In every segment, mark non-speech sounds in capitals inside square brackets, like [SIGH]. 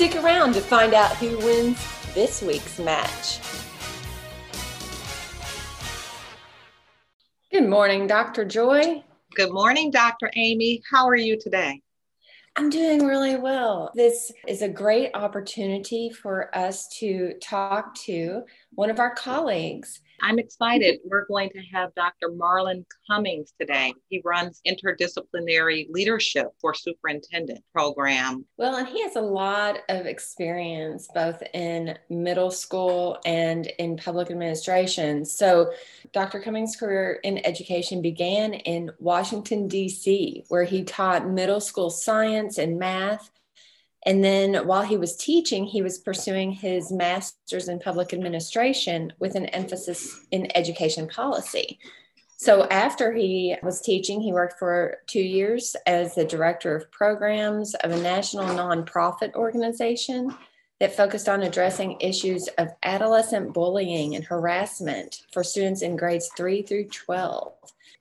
Stick around to find out who wins this week's match. Good morning, Dr. Joy. Good morning, Dr. Amy. How are you today? I'm doing really well. This is a great opportunity for us to talk to one of our colleagues I'm excited. We're going to have Dr. Marlon Cummings today. He runs interdisciplinary leadership for superintendent program. Well, and he has a lot of experience both in middle school and in public administration. So, Dr. Cummings' career in education began in Washington, D.C., where he taught middle school science and math and then while he was teaching, he was pursuing his master's in public administration with an emphasis in education policy. So after he was teaching, he worked for two years as the director of programs of a national nonprofit organization that focused on addressing issues of adolescent bullying and harassment for students in grades 3 through 12.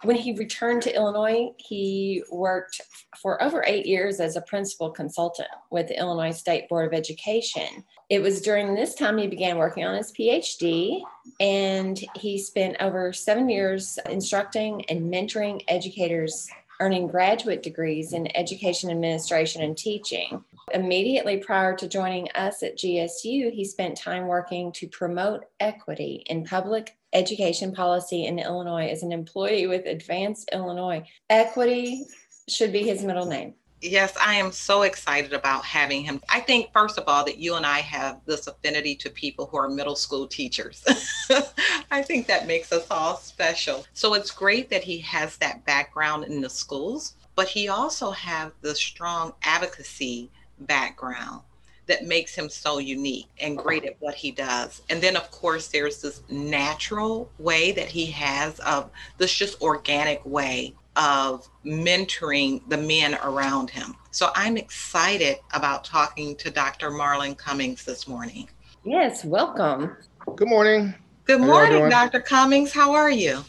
When he returned to Illinois, he worked for over eight years as a principal consultant with the Illinois State Board of Education. It was during this time he began working on his PhD, and he spent over seven years instructing and mentoring educators earning graduate degrees in education administration and teaching. Immediately prior to joining us at GSU, he spent time working to promote equity in public education policy in Illinois as an employee with Advance Illinois. Equity should be his middle name. Yes, I am so excited about having him. I think, first of all, that you and I have this affinity to people who are middle school teachers. [LAUGHS] I think that makes us all special. So it's great that he has that background in the schools, but he also has the strong advocacy background that makes him so unique and great at what he does. And then, of course, there's this natural way that he has of this just organic way of mentoring the men around him. So I'm excited about talking to Dr. Marlon Cummings this morning. Yes, welcome. Good morning. Good morning, Dr. Cummings. How are you?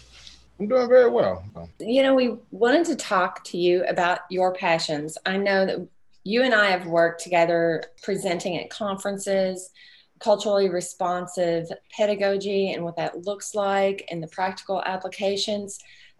I'm doing very well. You know, we wanted to talk to you about your passions. I know that you and I have worked together presenting at conferences, culturally responsive pedagogy and what that looks like and the practical applications.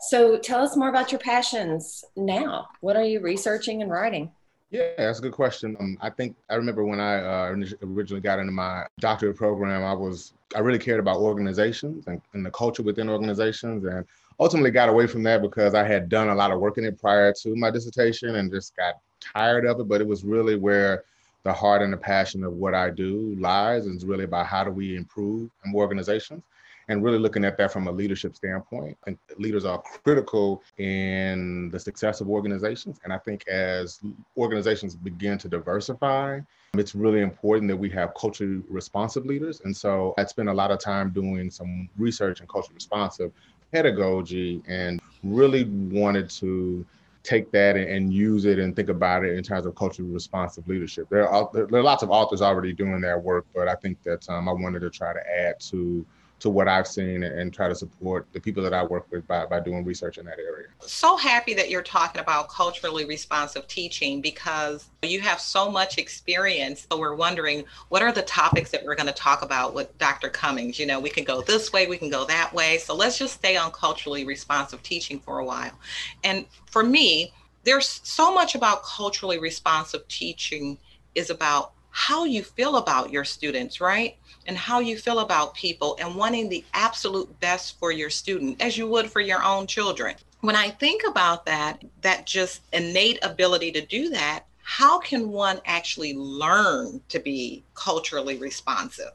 So tell us more about your passions now. What are you researching and writing? Yeah, that's a good question. Um, I think I remember when I uh, originally got into my doctorate program, I was I really cared about organizations and, and the culture within organizations, and ultimately got away from that because I had done a lot of work in it prior to my dissertation and just got tired of it, but it was really where the heart and the passion of what I do lies. And it's really about how do we improve organizations and really looking at that from a leadership standpoint. I think leaders are critical in the success of organizations. And I think as organizations begin to diversify, it's really important that we have culturally responsive leaders. And so I spent a lot of time doing some research in culturally responsive pedagogy and really wanted to take that and, use it and think about it in terms of culturally responsive leadership. There are, there are lots of authors already doing that work, but I think that um, I wanted to try to add to to what I've seen and try to support the people that I work with by, by doing research in that area. So happy that you're talking about culturally responsive teaching because you have so much experience. So we're wondering what are the topics that we're going to talk about with Dr. Cummings? You know, we can go this way, we can go that way. So let's just stay on culturally responsive teaching for a while. And for me, there's so much about culturally responsive teaching is about how you feel about your students, right? And how you feel about people and wanting the absolute best for your student, as you would for your own children. when I think about that, that just innate ability to do that, how can one actually learn to be culturally responsive?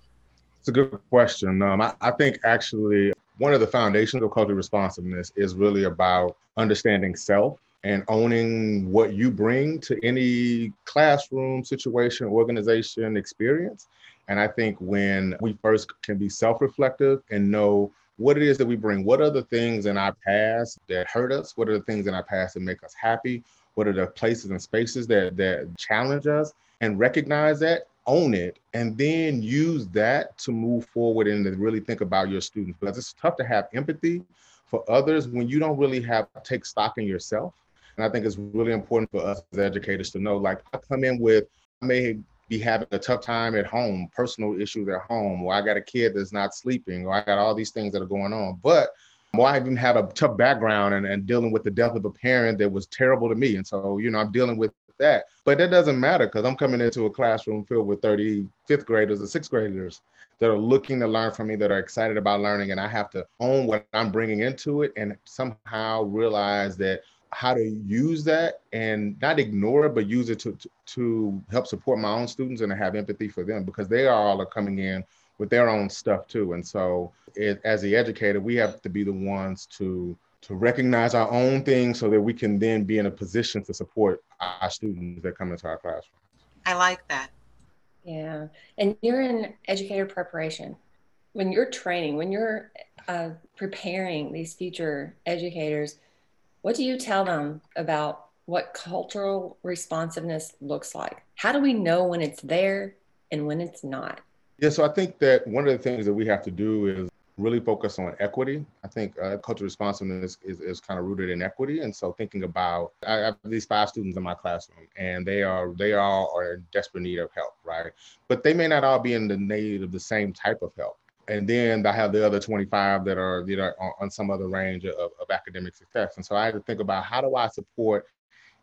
It's a good question. Um, I, I think actually one of the foundations of cultural responsiveness is really about understanding self and owning what you bring to any classroom, situation, organization, experience. And I think when we first can be self reflective and know what it is that we bring, what are the things in our past that hurt us? What are the things in our past that make us happy? What are the places and spaces that, that challenge us? And recognize that, own it, and then use that to move forward and to really think about your students. Because it's tough to have empathy for others when you don't really have take stock in yourself and I think it's really important for us as educators to know, like I come in with, I may be having a tough time at home, personal issues at home, or I got a kid that's not sleeping, or I got all these things that are going on. But or I even had a tough background and, and dealing with the death of a parent that was terrible to me. And so, you know, I'm dealing with that. But that doesn't matter because I'm coming into a classroom filled with 30 fifth graders or sixth graders that are looking to learn from me, that are excited about learning. And I have to own what I'm bringing into it and somehow realize that how to use that and not ignore it, but use it to, to, to help support my own students and to have empathy for them because they are all are coming in with their own stuff too. And so it, as the educator, we have to be the ones to to recognize our own things so that we can then be in a position to support our students that come into our classroom. I like that. Yeah. And you're in educator preparation. When you're training, when you're uh, preparing these future educators, what do you tell them about what cultural responsiveness looks like? How do we know when it's there and when it's not? Yeah, so I think that one of the things that we have to do is really focus on equity. I think uh, cultural responsiveness is, is kind of rooted in equity. And so thinking about, I have these five students in my classroom and they are, they all are in desperate need of help, right? But they may not all be in the need of the same type of help and then I have the other 25 that are you know on, on some other range of, of, academic success. And so I had to think about how do I support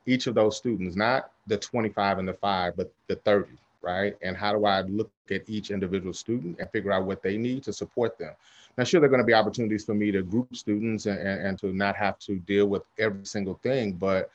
each of those students, not the 25 and the five, but the 30, right? And how do I look at each individual student and figure out what they need to support them? Now, sure, there are going to be opportunities for me to group students and, and, and to not have to deal with every single thing, but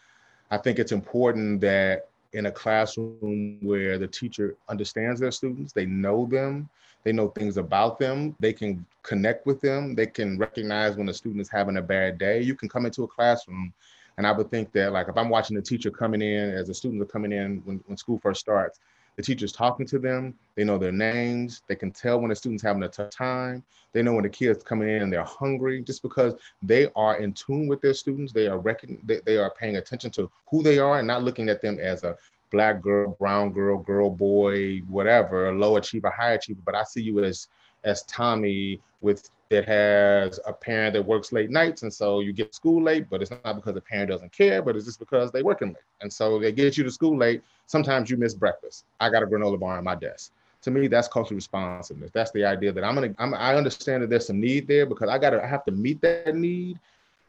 I think it's important that in a classroom where the teacher understands their students, they know them, they know things about them. They can connect with them. They can recognize when a student is having a bad day. You can come into a classroom, and I would think that, like, if I'm watching the teacher coming in as the students are coming in when, when school first starts, the teacher's talking to them. They know their names. They can tell when the student's having a tough time. They know when the kids coming in and they're hungry, just because they are in tune with their students. They are recon- they, they are paying attention to who they are and not looking at them as a black girl, brown girl, girl, boy, whatever, low achiever, high achiever, but I see you as as Tommy with that has a parent that works late nights, and so you get school late, but it's not because the parent doesn't care, but it's just because they working late, and so they get you to school late. Sometimes you miss breakfast. I got a granola bar on my desk. To me, that's cultural responsiveness. That's the idea that I'm gonna. I'm, I understand that there's some need there because I gotta. I have to meet that need,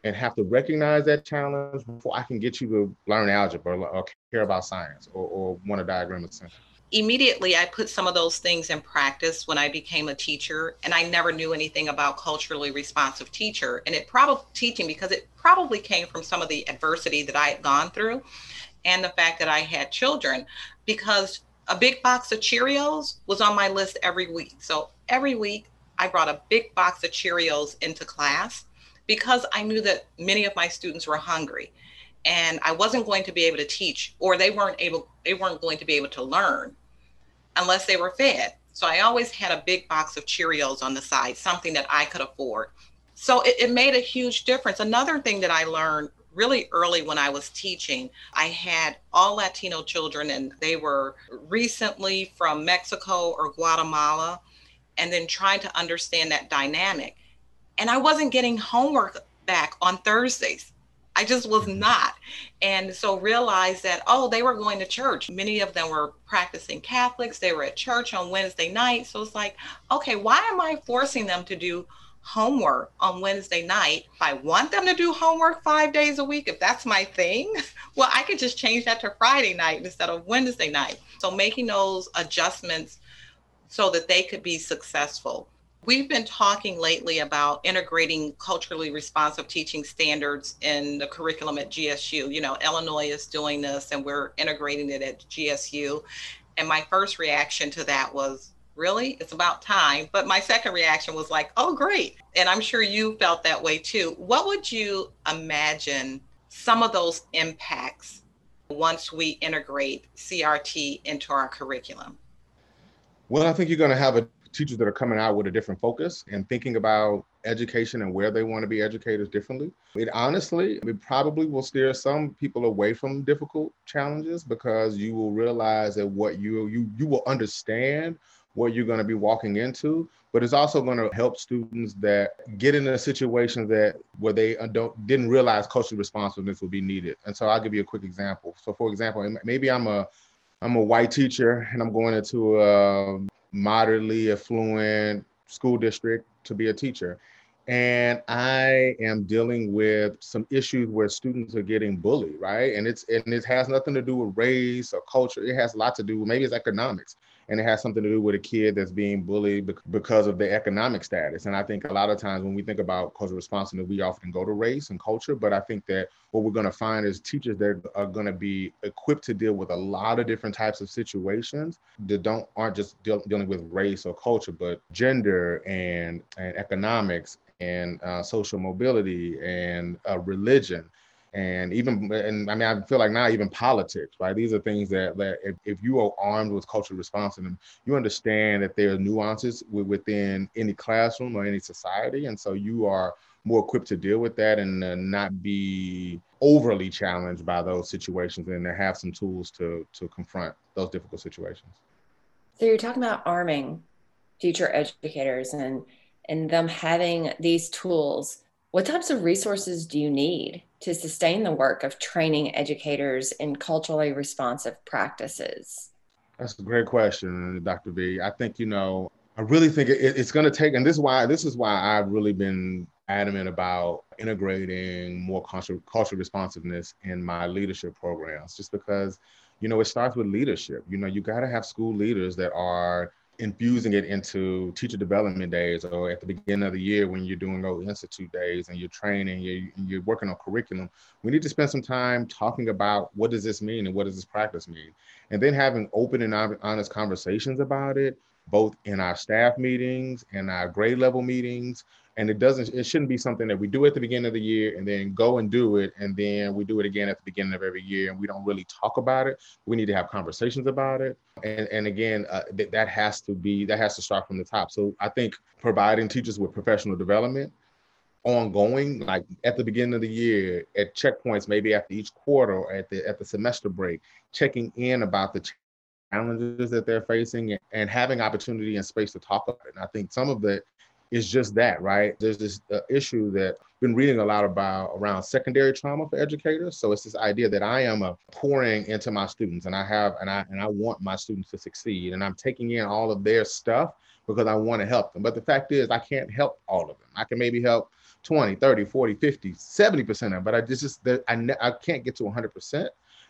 and have to recognize that challenge before I can get you to learn algebra or, care about science or, or want to diagram a sentence. Immediately, I put some of those things in practice when I became a teacher, and I never knew anything about culturally responsive teacher. And it probably teaching because it probably came from some of the adversity that I had gone through, and the fact that I had children. Because a big box of Cheerios was on my list every week. So every week, I brought a big box of Cheerios into class because I knew that many of my students were hungry and I wasn't going to be able to teach or they weren't able they weren't going to be able to learn unless they were fed. So I always had a big box of Cheerios on the side, something that I could afford. So it, it made a huge difference. Another thing that I learned really early when I was teaching, I had all Latino children and they were recently from Mexico or Guatemala and then trying to understand that dynamic and I wasn't getting homework back on Thursdays. I just was mm-hmm. not. And so realized that, oh, they were going to church. Many of them were practicing Catholics. They were at church on Wednesday night. So it's like, okay, why am I forcing them to do homework on Wednesday night? If I want them to do homework five days a week, if that's my thing, [LAUGHS] well, I could just change that to Friday night instead of Wednesday night. So making those adjustments so that they could be successful We've been talking lately about integrating culturally responsive teaching standards in the curriculum at GSU. You know, Illinois is doing this and we're integrating it at GSU. And my first reaction to that was, really? It's about time. But my second reaction was like, oh, great. And I'm sure you felt that way too. What would you imagine some of those impacts once we integrate CRT into our curriculum? Well, I think you're going to have a teachers that are coming out with a different focus and thinking about education and where they want to be educators differently. It honestly, it probably will steer some people away from difficult challenges because you will realize that what you you you will understand what you're going to be walking into but it's also going to help students that get in a situation that where they uh, don't didn't realize cultural responsiveness would be needed and so i'll give you a quick example so for example maybe i'm a i'm a white teacher and i'm going into a moderately affluent school district to be a teacher. And I am dealing with some issues where students are getting bullied, right? And it's and it has nothing to do with race or culture. It has a lot to do with maybe it's economics and it has something to do with a kid that's being bullied because of their economic status. And I think a lot of times when we think about cultural responsiveness, we often go to race and culture, but I think that what we're going to find is teachers that are going to be equipped to deal with a lot of different types of situations that don't aren't just deal, dealing with race or culture, but gender and and economics and uh, social mobility and uh, religion and even and I mean I feel like now even politics, right? These are things that that if, if you are armed with cultural responsiveness, you understand that there are nuances within any classroom or any society, and so you are more equipped to deal with that and uh, not be overly challenged by those situations, and to have some tools to to confront those difficult situations. So you're talking about arming future educators and and them having these tools. What types of resources do you need to sustain the work of training educators in culturally responsive practices? That's a great question, Dr. V. I think, you know, I really think it, it's going to take, and this is why this is why I've really been adamant about integrating more cultural, cultural responsiveness in my leadership programs, just because, you know, it starts with leadership. You know, you got to have school leaders that are infusing it into teacher development days or at the beginning of the year when you're doing those institute days and you're training you're, you're working on curriculum we need to spend some time talking about what does this mean and what does this practice mean? And then having open and honest conversations about it both in our staff meetings and our grade level meetings. And it doesn't it shouldn't be something that we do at the beginning of the year and then go and do it and then we do it again at the beginning of every year and we don't really talk about it. We need to have conversations about it. And and again uh, th- that has to be that has to start from the top. So i think providing teachers with professional development ongoing like at the beginning of the year at checkpoints maybe after each quarter or at the at the semester break checking in about the challenges that they're facing and having opportunity and space to talk about it. And I think some of it is just that, right? There's this uh, issue that I've been reading a lot about around secondary trauma for educators. So it's this idea that I am a pouring into my students and I have and I and I want my students to succeed and I'm taking in all of their stuff because I want to help them. But the fact is I can't help all of them. I can maybe help 20, 30, 40, 50, 70% of them, but I just, just I, I can't get to 100%.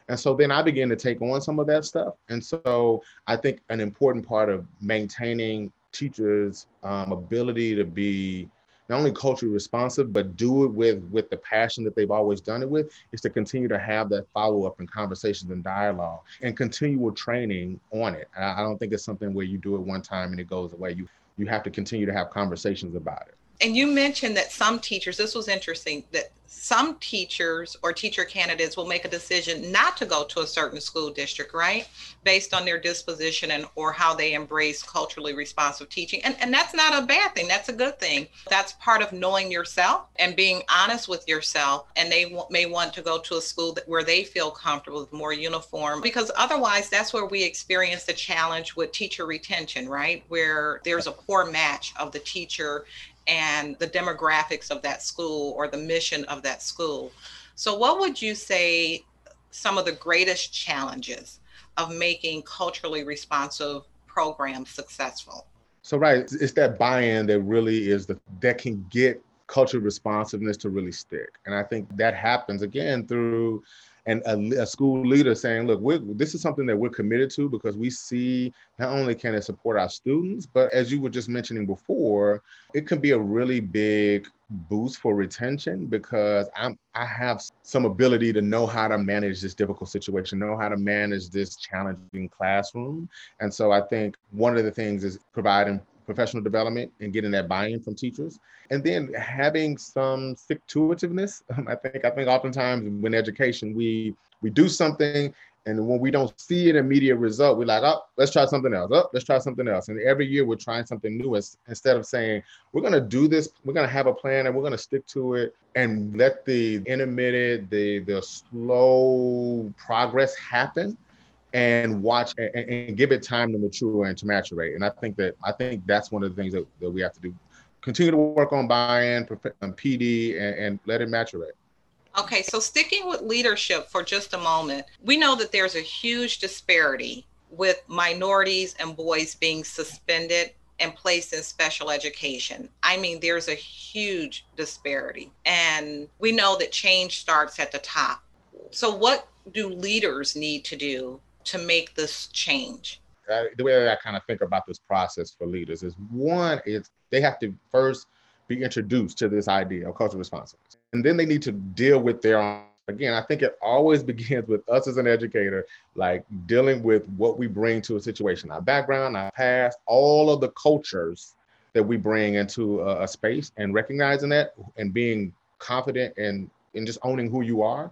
And so then I began to take on some of that stuff. And so I think an important part of maintaining teachers' um, ability to be not only culturally responsive, but do it with with the passion that they've always done it with, is to continue to have that follow up and conversations and dialogue and continual training on it. I, I don't think it's something where you do it one time and it goes away. You you have to continue to have conversations about it. And you mentioned that some teachers, this was interesting, that some teachers or teacher candidates will make a decision not to go to a certain school district, right? Based on their disposition and or how they embrace culturally responsive teaching. And, and that's not a bad thing. That's a good thing. That's part of knowing yourself and being honest with yourself. And they w- may want to go to a school that, where they feel comfortable with more uniform because otherwise that's where we experience the challenge with teacher retention, right? Where there's a poor match of the teacher and the demographics of that school or the mission of that school. So, what would you say some of the greatest challenges of making culturally responsive programs successful? So, right, it's that buy in that really is the that can get cultural responsiveness to really stick. And I think that happens again through and a, a, school leader saying, look, this is something that we're committed to because we see not only can it support our students, but as you were just mentioning before, it can be a really big boost for retention because I'm I have some ability to know how to manage this difficult situation, know how to manage this challenging classroom. And so I think one of the things is providing professional development and getting that buy-in from teachers and then having some stick to itiveness [LAUGHS] um, i think i think oftentimes in education we we do something and when we don't see an immediate result, we're like, oh, let's try something else. Oh, let's try something else. And every year we're trying something new instead of saying, we're going to do this, we're going to have a plan and we're going to stick to it and let the intermittent, the, the slow progress happen and watch and, and, give it time to mature and to maturate. And I think that I think that's one of the things that, that we have to do. Continue to work on buy-in, PD, um, and, and let it maturate. Okay, so sticking with leadership for just a moment, we know that there's a huge disparity with minorities and boys being suspended and placed in special education. I mean, there's a huge disparity. And we know that change starts at the top. So, what do leaders need to do to make this change? Uh, the way that I kind of think about this process for leaders is one, is they have to first be introduced to this idea of cultural responsiveness. And then they need to deal with their own. Again, I think it always [LAUGHS] begins with us as an educator, like dealing with what we bring to a situation, our background, our past, all of the cultures that we bring into a, a space and recognizing that and being confident and, in just owning who you are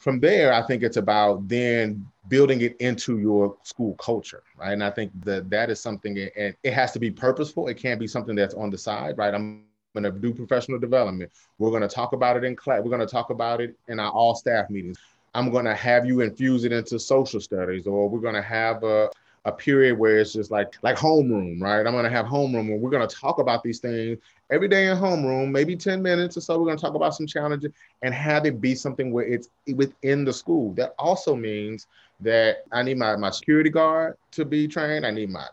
from there, I think it's about then building it into your school culture, right? And I think that that is something, and it has to be purposeful. It can't be something that's on the side, right? I'm going to do professional development. We're going to talk about it in class. We're going to talk about it in our all staff meetings. I'm going to have you infuse it into social studies, or we're going to have a, a period where it's just like like homeroom, right? I'm gonna have homeroom and we're gonna talk about these things every day in homeroom, maybe 10 minutes or so. We're gonna talk about some challenges and have it be something where it's within the school. That also means that I need my, my security guard to be trained. I need my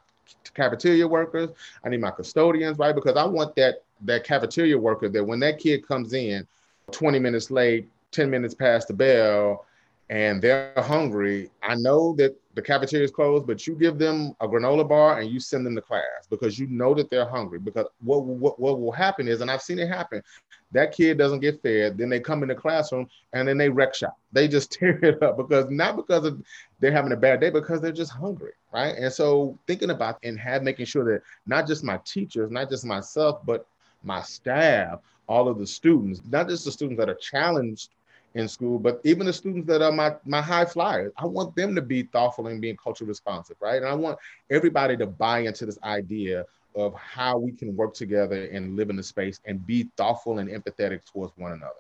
cafeteria workers. I need my custodians, right? Because I want that that cafeteria worker that when that kid comes in 20 minutes late, 10 minutes past the bell, and they're hungry, I know that the cafeteria is closed, but you give them a granola bar and you send them to class because you know that they're hungry. Because what, what, what will happen is, and I've seen it happen, that kid doesn't get fed, then they come in the classroom and then they wreck shop. They just [LAUGHS] tear it up because not because of they're having a bad day, because they're just hungry, right? And so thinking about and have making sure that not just my teachers, not just myself, but my staff, all of the students, not just the students that are challenged in school, but even the students that are my, my high flyers, I want them to be thoughtful and being culture responsive, right? And I want everybody to buy into this idea of how we can work together and live in the space and be thoughtful and empathetic towards one another.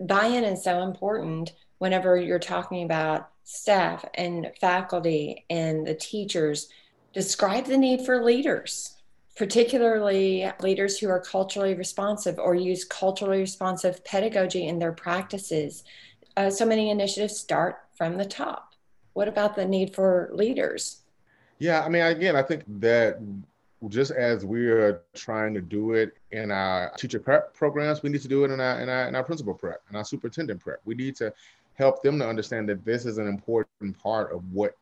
Buy-in is so important whenever you're talking about staff and faculty and the teachers. Describe the need for leaders particularly leaders who are culturally responsive or use culturally responsive pedagogy in their practices. Uh, so many initiatives start from the top. What about the need for leaders? Yeah, I mean, again, I think that just as we are trying to do it in our teacher prep programs, we need to do it in our, in our, in our principal prep and our superintendent prep. We need to help them to understand that this is an important part of what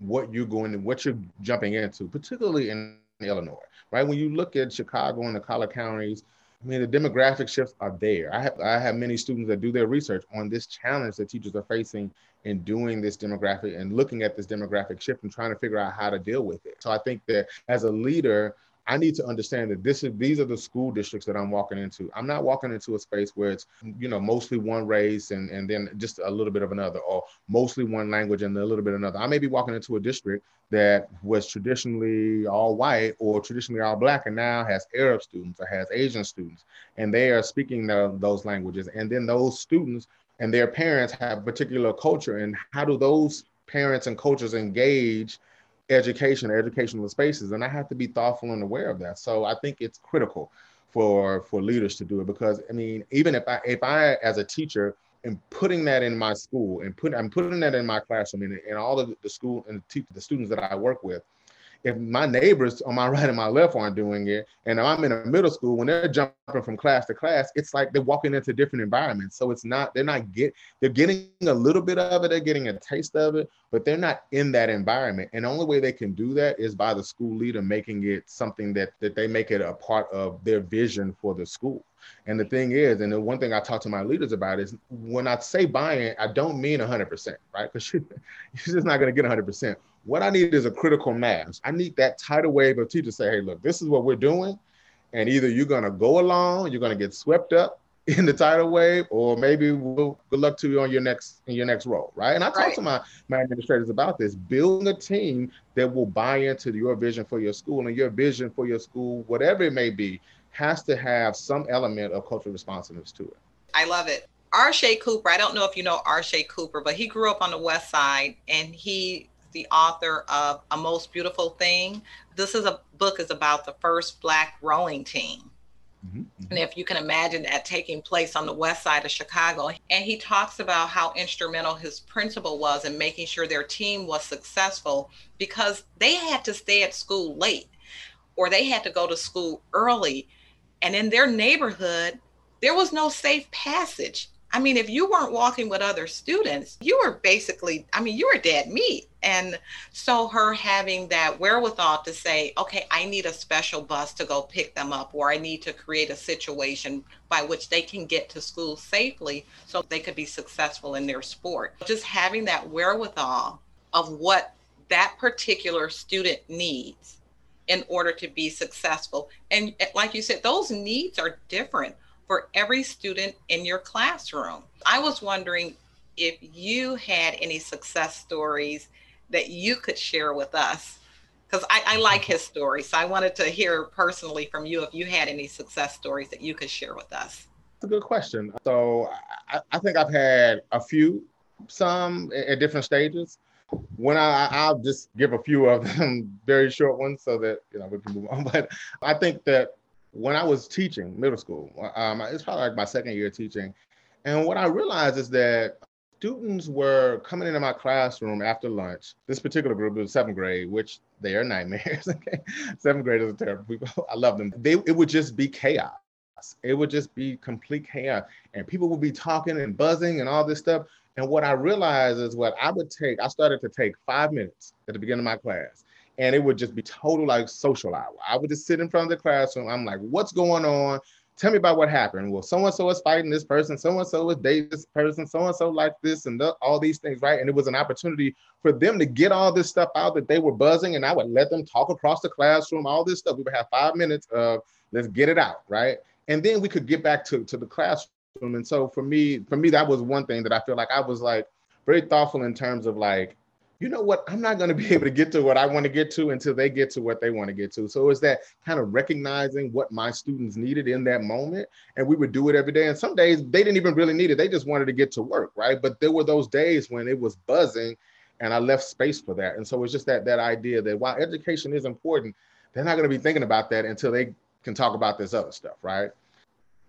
what you're going to what you're jumping into, particularly in Illinois, right? When you look at Chicago and the collar counties, I mean, the demographic shifts are there. I have I have many students that do their research on this challenge that teachers are facing in doing this demographic and looking at this demographic shift and trying to figure out how to deal with it. So I think that as a leader, I need to understand that this is these are the school districts that I'm walking into. I'm not walking into a space where it's you know mostly one race and and then just a little bit of another, or mostly one language and a little bit another. I may be walking into a district that was traditionally all white or traditionally all black, and now has Arab students or has Asian students, and they are speaking the, those languages. And then those students and their parents have particular culture, and how do those parents and cultures engage education, educational spaces, and I have to be thoughtful and aware of that. So I think it's critical for for leaders to do it because I mean, even if I if I as a teacher am putting that in my school and put I'm putting that in my classroom and, and all of the school and the, the students that I work with, if my neighbors on my [LAUGHS] right and my left aren't doing it, and I'm in a middle school, when they're jumping from class to class, it's like they're walking into different environments. So it's not, they're not get, they're getting a little bit of it, they're getting a taste of it, but they're not in that environment. And the only way they can do that is by the school leader making it something that that they make it a part of their vision for the school. And the thing is, and the one thing I talk to my leaders about is when I say buy-in, I don't mean 100%, right? Because [LAUGHS] you're just not going to get 100%. What I need is a critical mass. I need that tidal wave of teachers say, hey, look, this is what we're doing. And either you're going to go along, you're going to get swept up [LAUGHS] in the tidal wave, or maybe we'll good luck to you on your next in your next role, right? And I talk right. to my, my administrators about this, building a team that will buy into your vision for your school and your vision for your school, whatever it may be, has to have some element of cultural responsiveness to it. I love it. Arshay Cooper, I don't know if you know Arshay Cooper, but he grew up on the West Side and he the author of A Most Beautiful Thing. This is a book is about the first black rowing team. Mm-hmm, mm-hmm. And if you can imagine that taking place on the west side of Chicago, and he talks about how instrumental his principal was in making sure their team was successful because they had to stay at school late or they had to go to school early and in their neighborhood, there was no safe passage. I mean, if you weren't walking with other students, you were basically, I mean, you were dead meat. And so her having that wherewithal to say, okay, I need a special bus to go pick them up, or I need to create a situation by which they can get to school safely so they could be successful in their sport. Just having that wherewithal of what that particular student needs in order to be successful. And eh, like you said, those needs are different for every student in your classroom. I was wondering if you had any success stories that you could share with us. Because I, I, like his story. So I wanted to hear personally from you if you had any success stories that you could share with us. It's a good question. So I, I think I've had a few, some at different stages when I I'll just give a few of them [LAUGHS] very short ones so that you know we can move on. [LAUGHS] But I think that when I was teaching middle school, um, it's probably like my second year teaching, and what I realized is that students were coming into my classroom after lunch. This particular group was seventh grade, which they are nightmares. [LAUGHS] Okay, seventh graders are terrible people. I love them. They it would just be chaos. It would just be complete chaos, and people would be talking and buzzing and all this stuff. And what I realized is what I would take, I started to take five minutes at the beginning of my class. And it would just be total like social hour. I would just sit in front of the classroom. I'm like, what's going on? Tell me about what happened. Well, so and so was fighting this person, so and so was dating this person, so and so like this, and the, all these things, right? And it was an opportunity for them to get all this stuff out that they were buzzing, and I would let them talk across the classroom, all this stuff. We would have five minutes of let's get it out, right? And then we could get back to, to the classroom and so for me, for me, that was one thing that I feel like I was like very thoughtful in terms of like, you know what, I'm not going to be [LAUGHS] able to get to what I want to get to until they get to what they want to get to. So it's that kind of recognizing what my students needed in that moment. And we would do it every day. And some days they didn't even really need it. They just wanted to get to work, right? But there were those days when it was buzzing and I left space for that. And so it's just that that idea that while education is important, they're not going to be thinking about that until they can talk about this other stuff, right?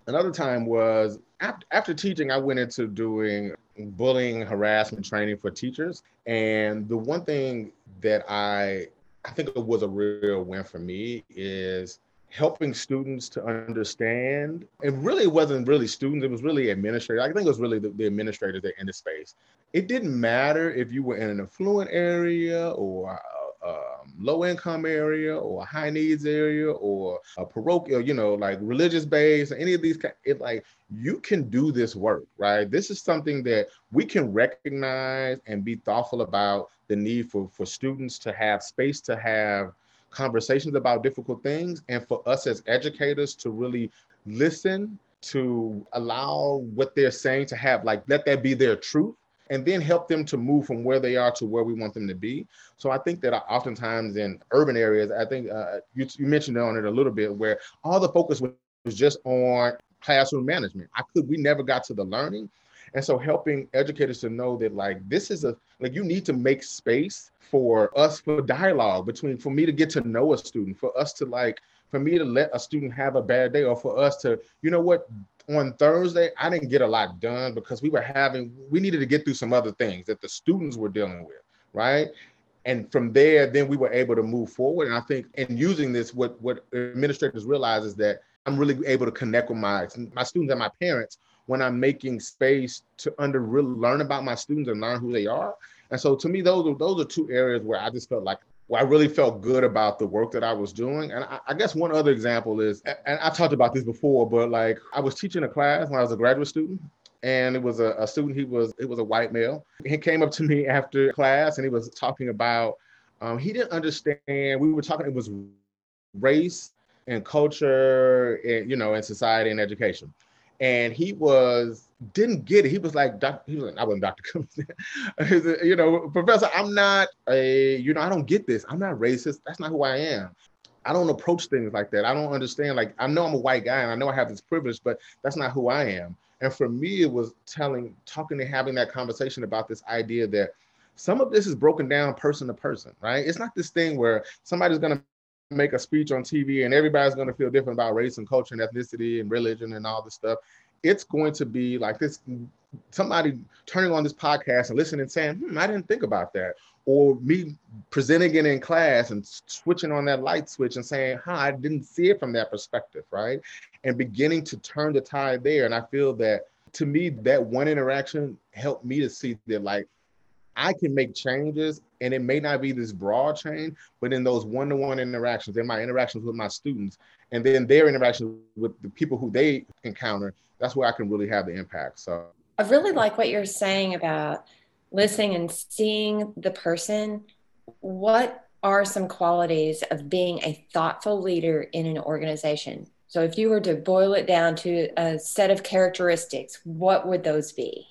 Another time was after, teaching, I went into doing bullying harassment training for teachers. And the one thing that I I think it was a real win for me is helping students to understand. It really wasn't really students, it was really administrators. I think it was really the, the administrators that in the space. It didn't matter if you were in an affluent area or um, low income area or a high needs area or a parochial, you know, like religious base, any of these, it like you can do this work, right? This is something that we can recognize and be thoughtful about the need for for students to have space to have conversations about difficult things and for us as educators to really listen to allow what they're saying to have like let that be their truth and then help them to move from where they are to where we want them to be. So I think that oftentimes in urban areas, I think uh, you, you mentioned on it a little bit, where all the focus was just on classroom management. I could we never got to the learning. And so helping educators to know that like this is a like you need to make space for us for dialogue between for me to get to know a student, for us to like for me to let a student have a bad day or for us to, you know what, on Thursday, I didn't get a lot done because we were having, we needed to get through some other things that the students were dealing with, right? And from there, then we were able to move forward. And I think in using this, what what administrators realize is that I'm really able to connect with my my students and my parents when I'm making space to under really learn about my students and learn who they are. And so to me, those are those are two areas where I just felt like I really felt good about the work that I was doing. And I, I, guess one other example is, and I've talked about this before, but like I was teaching a class when I was a graduate student. And it was a, a student, he was it was a white male. He came up to me after class and he was talking about um, he didn't understand. We were talking, it was race and culture and you know, and society and education and he was didn't get it. He was like, doc, he was like, I wasn't Dr. [LAUGHS] You know, Professor, I'm not a, you know, I don't get this. I'm not racist. That's not who I am. I don't approach things like that. I don't understand. Like, I know I'm a white guy and I know I have this privilege, but that's not who I am. And for me, it was telling, talking and having that conversation about this idea that some of this is broken down person to person, right? It's not this thing where somebody's going to make a speech on TV and everybody's going to feel different about race and culture and ethnicity and religion and all this stuff. It's going to be like this somebody turning on this podcast and listening and saying, hmm, I didn't think about that. Or me presenting it in class and switching on that light switch and saying, huh, I didn't see it from that perspective, right? And beginning to turn the tide there. And I feel that to me, that one interaction helped me to see that like I can make changes and it may not be this broad change, but in those one-to-one interactions, in my interactions with my students, and then their interactions with the people who they encounter, that's where I can really have the impact. So I really like what you're saying about listening and seeing the person. What are some qualities of being a thoughtful leader in an organization? So if you were to boil it down to a set of characteristics, what would those be?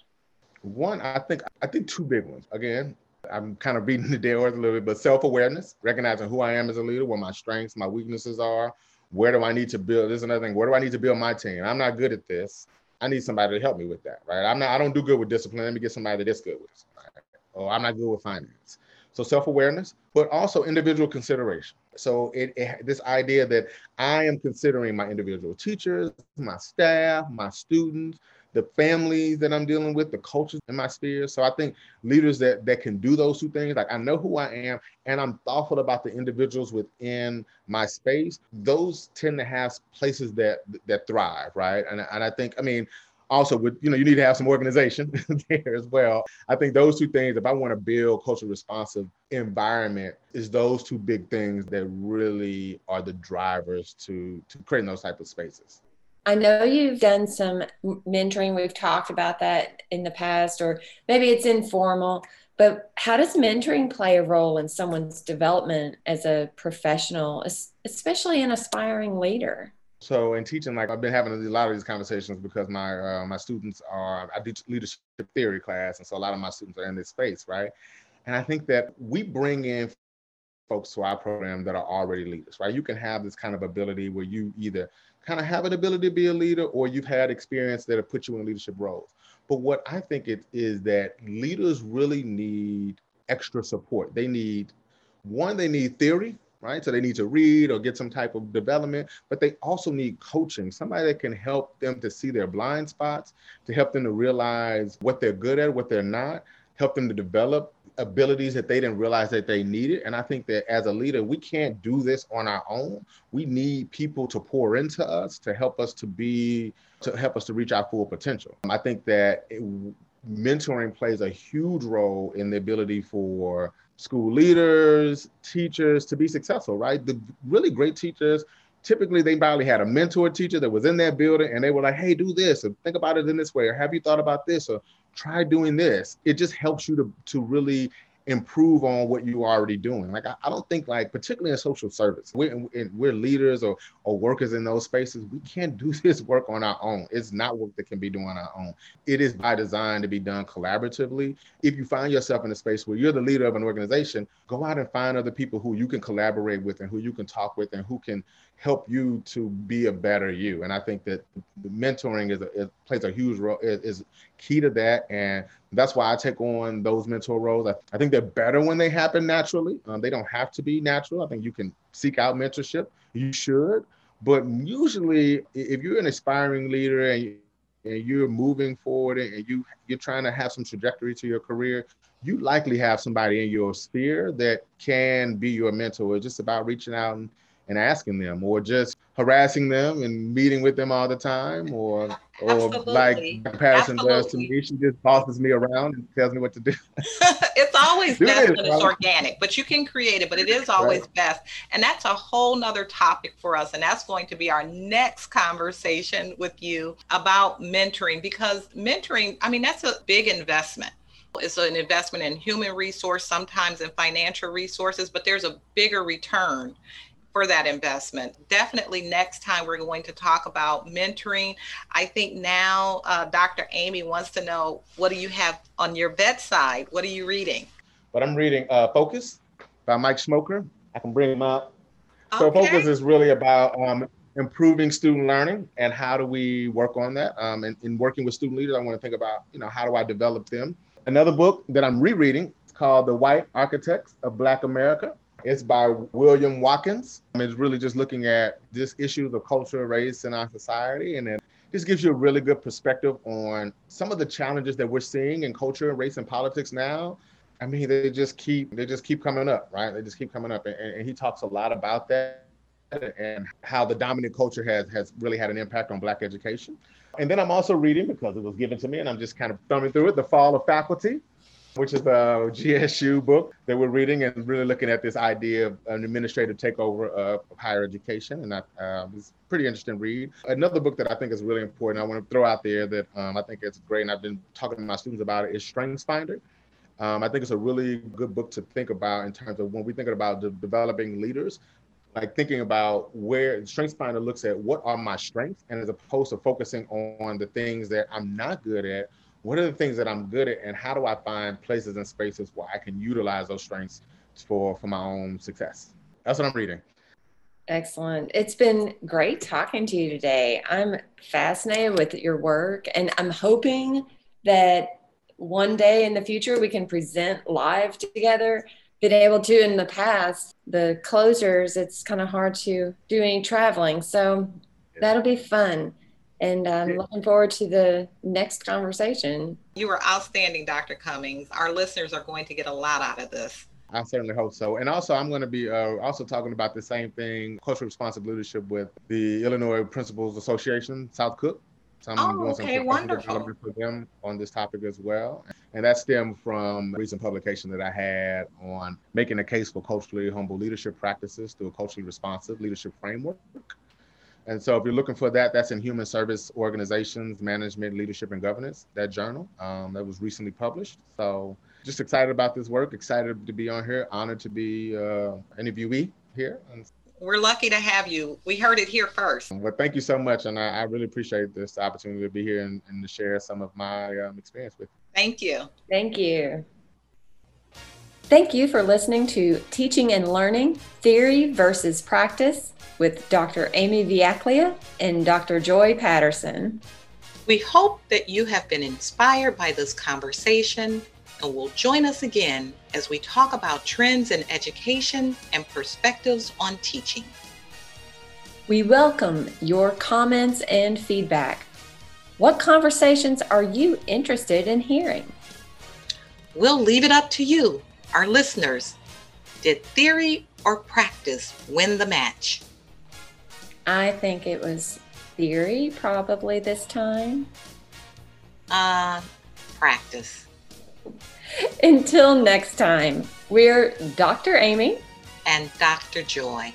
One, I think I think two big ones. Again, I'm kind of beating the dead horse a little bit, but self-awareness, recognizing who I am as a leader, what my strengths, my weaknesses are, where do I need to build? This is another thing. Where do I need to build my team? I'm not good at this. I need somebody to help me with that, right? I'm not. I don't do good with discipline. Let me get somebody that's good with. Right? Or I'm not good with finance. So self-awareness, but also individual consideration. So it, it, this idea that I am considering my individual teachers, my staff, my students, the families that I'm dealing with, the cultures in my sphere. So I think leaders that that can do those two things, like I know who I am and I'm thoughtful about the individuals within my space, those tend to have places that that thrive, right? And, and I think, I mean, also with you know you need to have some organization [LAUGHS] there as well i think those two things if i want to build culturally responsive environment is those two big things that really are the drivers to to creating those type of spaces I know you've done some mentoring. We've talked about that in the past, or maybe it's informal. But how does mentoring play a role in someone's development as a professional, especially an aspiring leader? So in teaching, like I've been having a lot of these conversations because my uh, my students are I teach leadership theory class, and so a lot of my students are in this space, right? And I think that we bring in folks to our program that are already leaders, right? You can have this kind of ability where you either kind of have an ability to be a leader or you've had experience that have put you in leadership roles. But what I think it is that leaders really need extra support. They need one, they need theory, right? So they need to read or get some type of development, but they also need coaching, somebody that can help them to see their blind spots, to help them to realize what they're good at, what they're not, help them to develop abilities that they didn't realize that they needed. And I think that as a leader, we can't do this on our own. We need people to pour into us to help us to be, to help us to reach our full potential. I think that it, mentoring plays a huge role in the ability for school leaders, teachers to be successful, right? The really great teachers typically they probably had a mentor teacher that was in that building and they were like, hey, do this or think about it in this way, or have you thought about this? Or try doing this. It just helps you to, to really improve on what you're already doing. Like I, I, don't think like particularly in social service, we're, we're leaders or, or workers in those spaces. We can't do [LAUGHS] this work on our own. It's not work that can be done on our own. It is by design to be done collaboratively. If you find yourself in a space where you're the leader of an organization, go out and find other people who you can collaborate with and who you can talk with and who can help you to be a better you. And I think that mentoring is, a, plays a huge role, is, is, key to that. And that's why I take on those mentor roles. I, I think they're better when they happen naturally. Um, they don't have to be natural. I think you can seek out mentorship. You should. But usually, if you're an aspiring leader and and you're moving forward and you you're trying to have some trajectory to your career, you likely have somebody in your sphere that can be your mentor. It's just about reaching out and, and asking them or just harassing them and meeting with them all the time or or Absolutely. like Absolutely. does to me. She just bosses me around and tells me what to do. [LAUGHS] it's always [LAUGHS] do best it, when it's organic, but you can create it, but it is always right. best. And that's a whole nother topic for us. And that's going to be our next conversation with you about mentoring because mentoring, I mean, that's a big investment. It's an investment in human resource, sometimes in financial resources, but there's a bigger return for that investment. Definitely next time we're going to talk about mentoring. I think now uh, Dr. Amy wants to know what do you have on your bedside? What are you reading? But I'm reading uh, Focus by Mike Schmoker. I can bring him up. So okay. Focus is really about um, improving student learning and how do we work on that. Um, and in working with student leaders, I want to think about, you know, how do I develop them? Another book that I'm rereading is called The White Architects of Black America it's by William Watkins. i It's really just looking at this issues of culture, race in our society, and then this gives you a really good perspective on some of the challenges that we're seeing in culture, and race, and politics now. I mean, they just keep they just keep coming up, right? They just keep coming up, and, and he talks a lot about that and how the dominant culture has has really had an impact on Black education. And then I'm also reading because it was given to me, and I'm just kind of thumbing through it, The Fall of Faculty which is a GSU book that we're reading and really looking at this idea of an administrative takeover of higher education. And that uh, was a pretty interesting read. Another book that I think is really important, I want to throw out there that um, I think it's great, and I've been talking to my students about it, is Strengths Finder. Um, I think it's a really good book to think about in terms of when we think about de- developing leaders, like thinking about where Strengths Finder looks at what are my strengths, and as opposed to focusing on the things that I'm not good at, what are the things that I'm good at and how do I find places and spaces where I can utilize those strengths for for my own success. That's what I'm reading. Excellent. It's been great talking to you today. I'm fascinated with your work and I'm hoping that one day in the future we can present live together. Been able to in the past, the closures, it's kind of hard to do any traveling. So that'll be fun. And I'm looking forward to the next conversation. You were outstanding, Dr. Cummings. Our listeners are going to get a lot out of this. I certainly hope so. And also, I'm going to be uh, also talking about the same thing, cultural responsive leadership with the Illinois Principals Association, South Cook. So I'm oh, doing okay, some wonderful. for them on this topic as well. And that stemmed from a recent publication that I had on making a case for culturally humble leadership practices through a culturally responsive leadership framework. And so if you're looking for that, that's in Human Service Organizations, Management, Leadership, and Governance, that journal um, that was recently published. So just excited about this work, excited to be on here, honored to be uh, interviewee here. We're lucky to have you. We heard it here first. Well, thank you so much. And I, I really appreciate this opportunity to be here and, and to share some of my um, experience with you. Thank you. Thank you. Thank you for listening to Teaching and Learning Theory versus Practice with Dr. Amy Vujaklija and Dr. Joy Patterson. We hope that you have been inspired by this conversation and will join us again as we talk about trends in education and perspectives on teaching. We welcome your comments and feedback. What conversations are you interested in hearing? We'll leave it up to you, our listeners. Did theory or practice win the match? I think it was theory probably this time. Uh, practice. Until next time, we're Dr. Amy and Dr. Joy.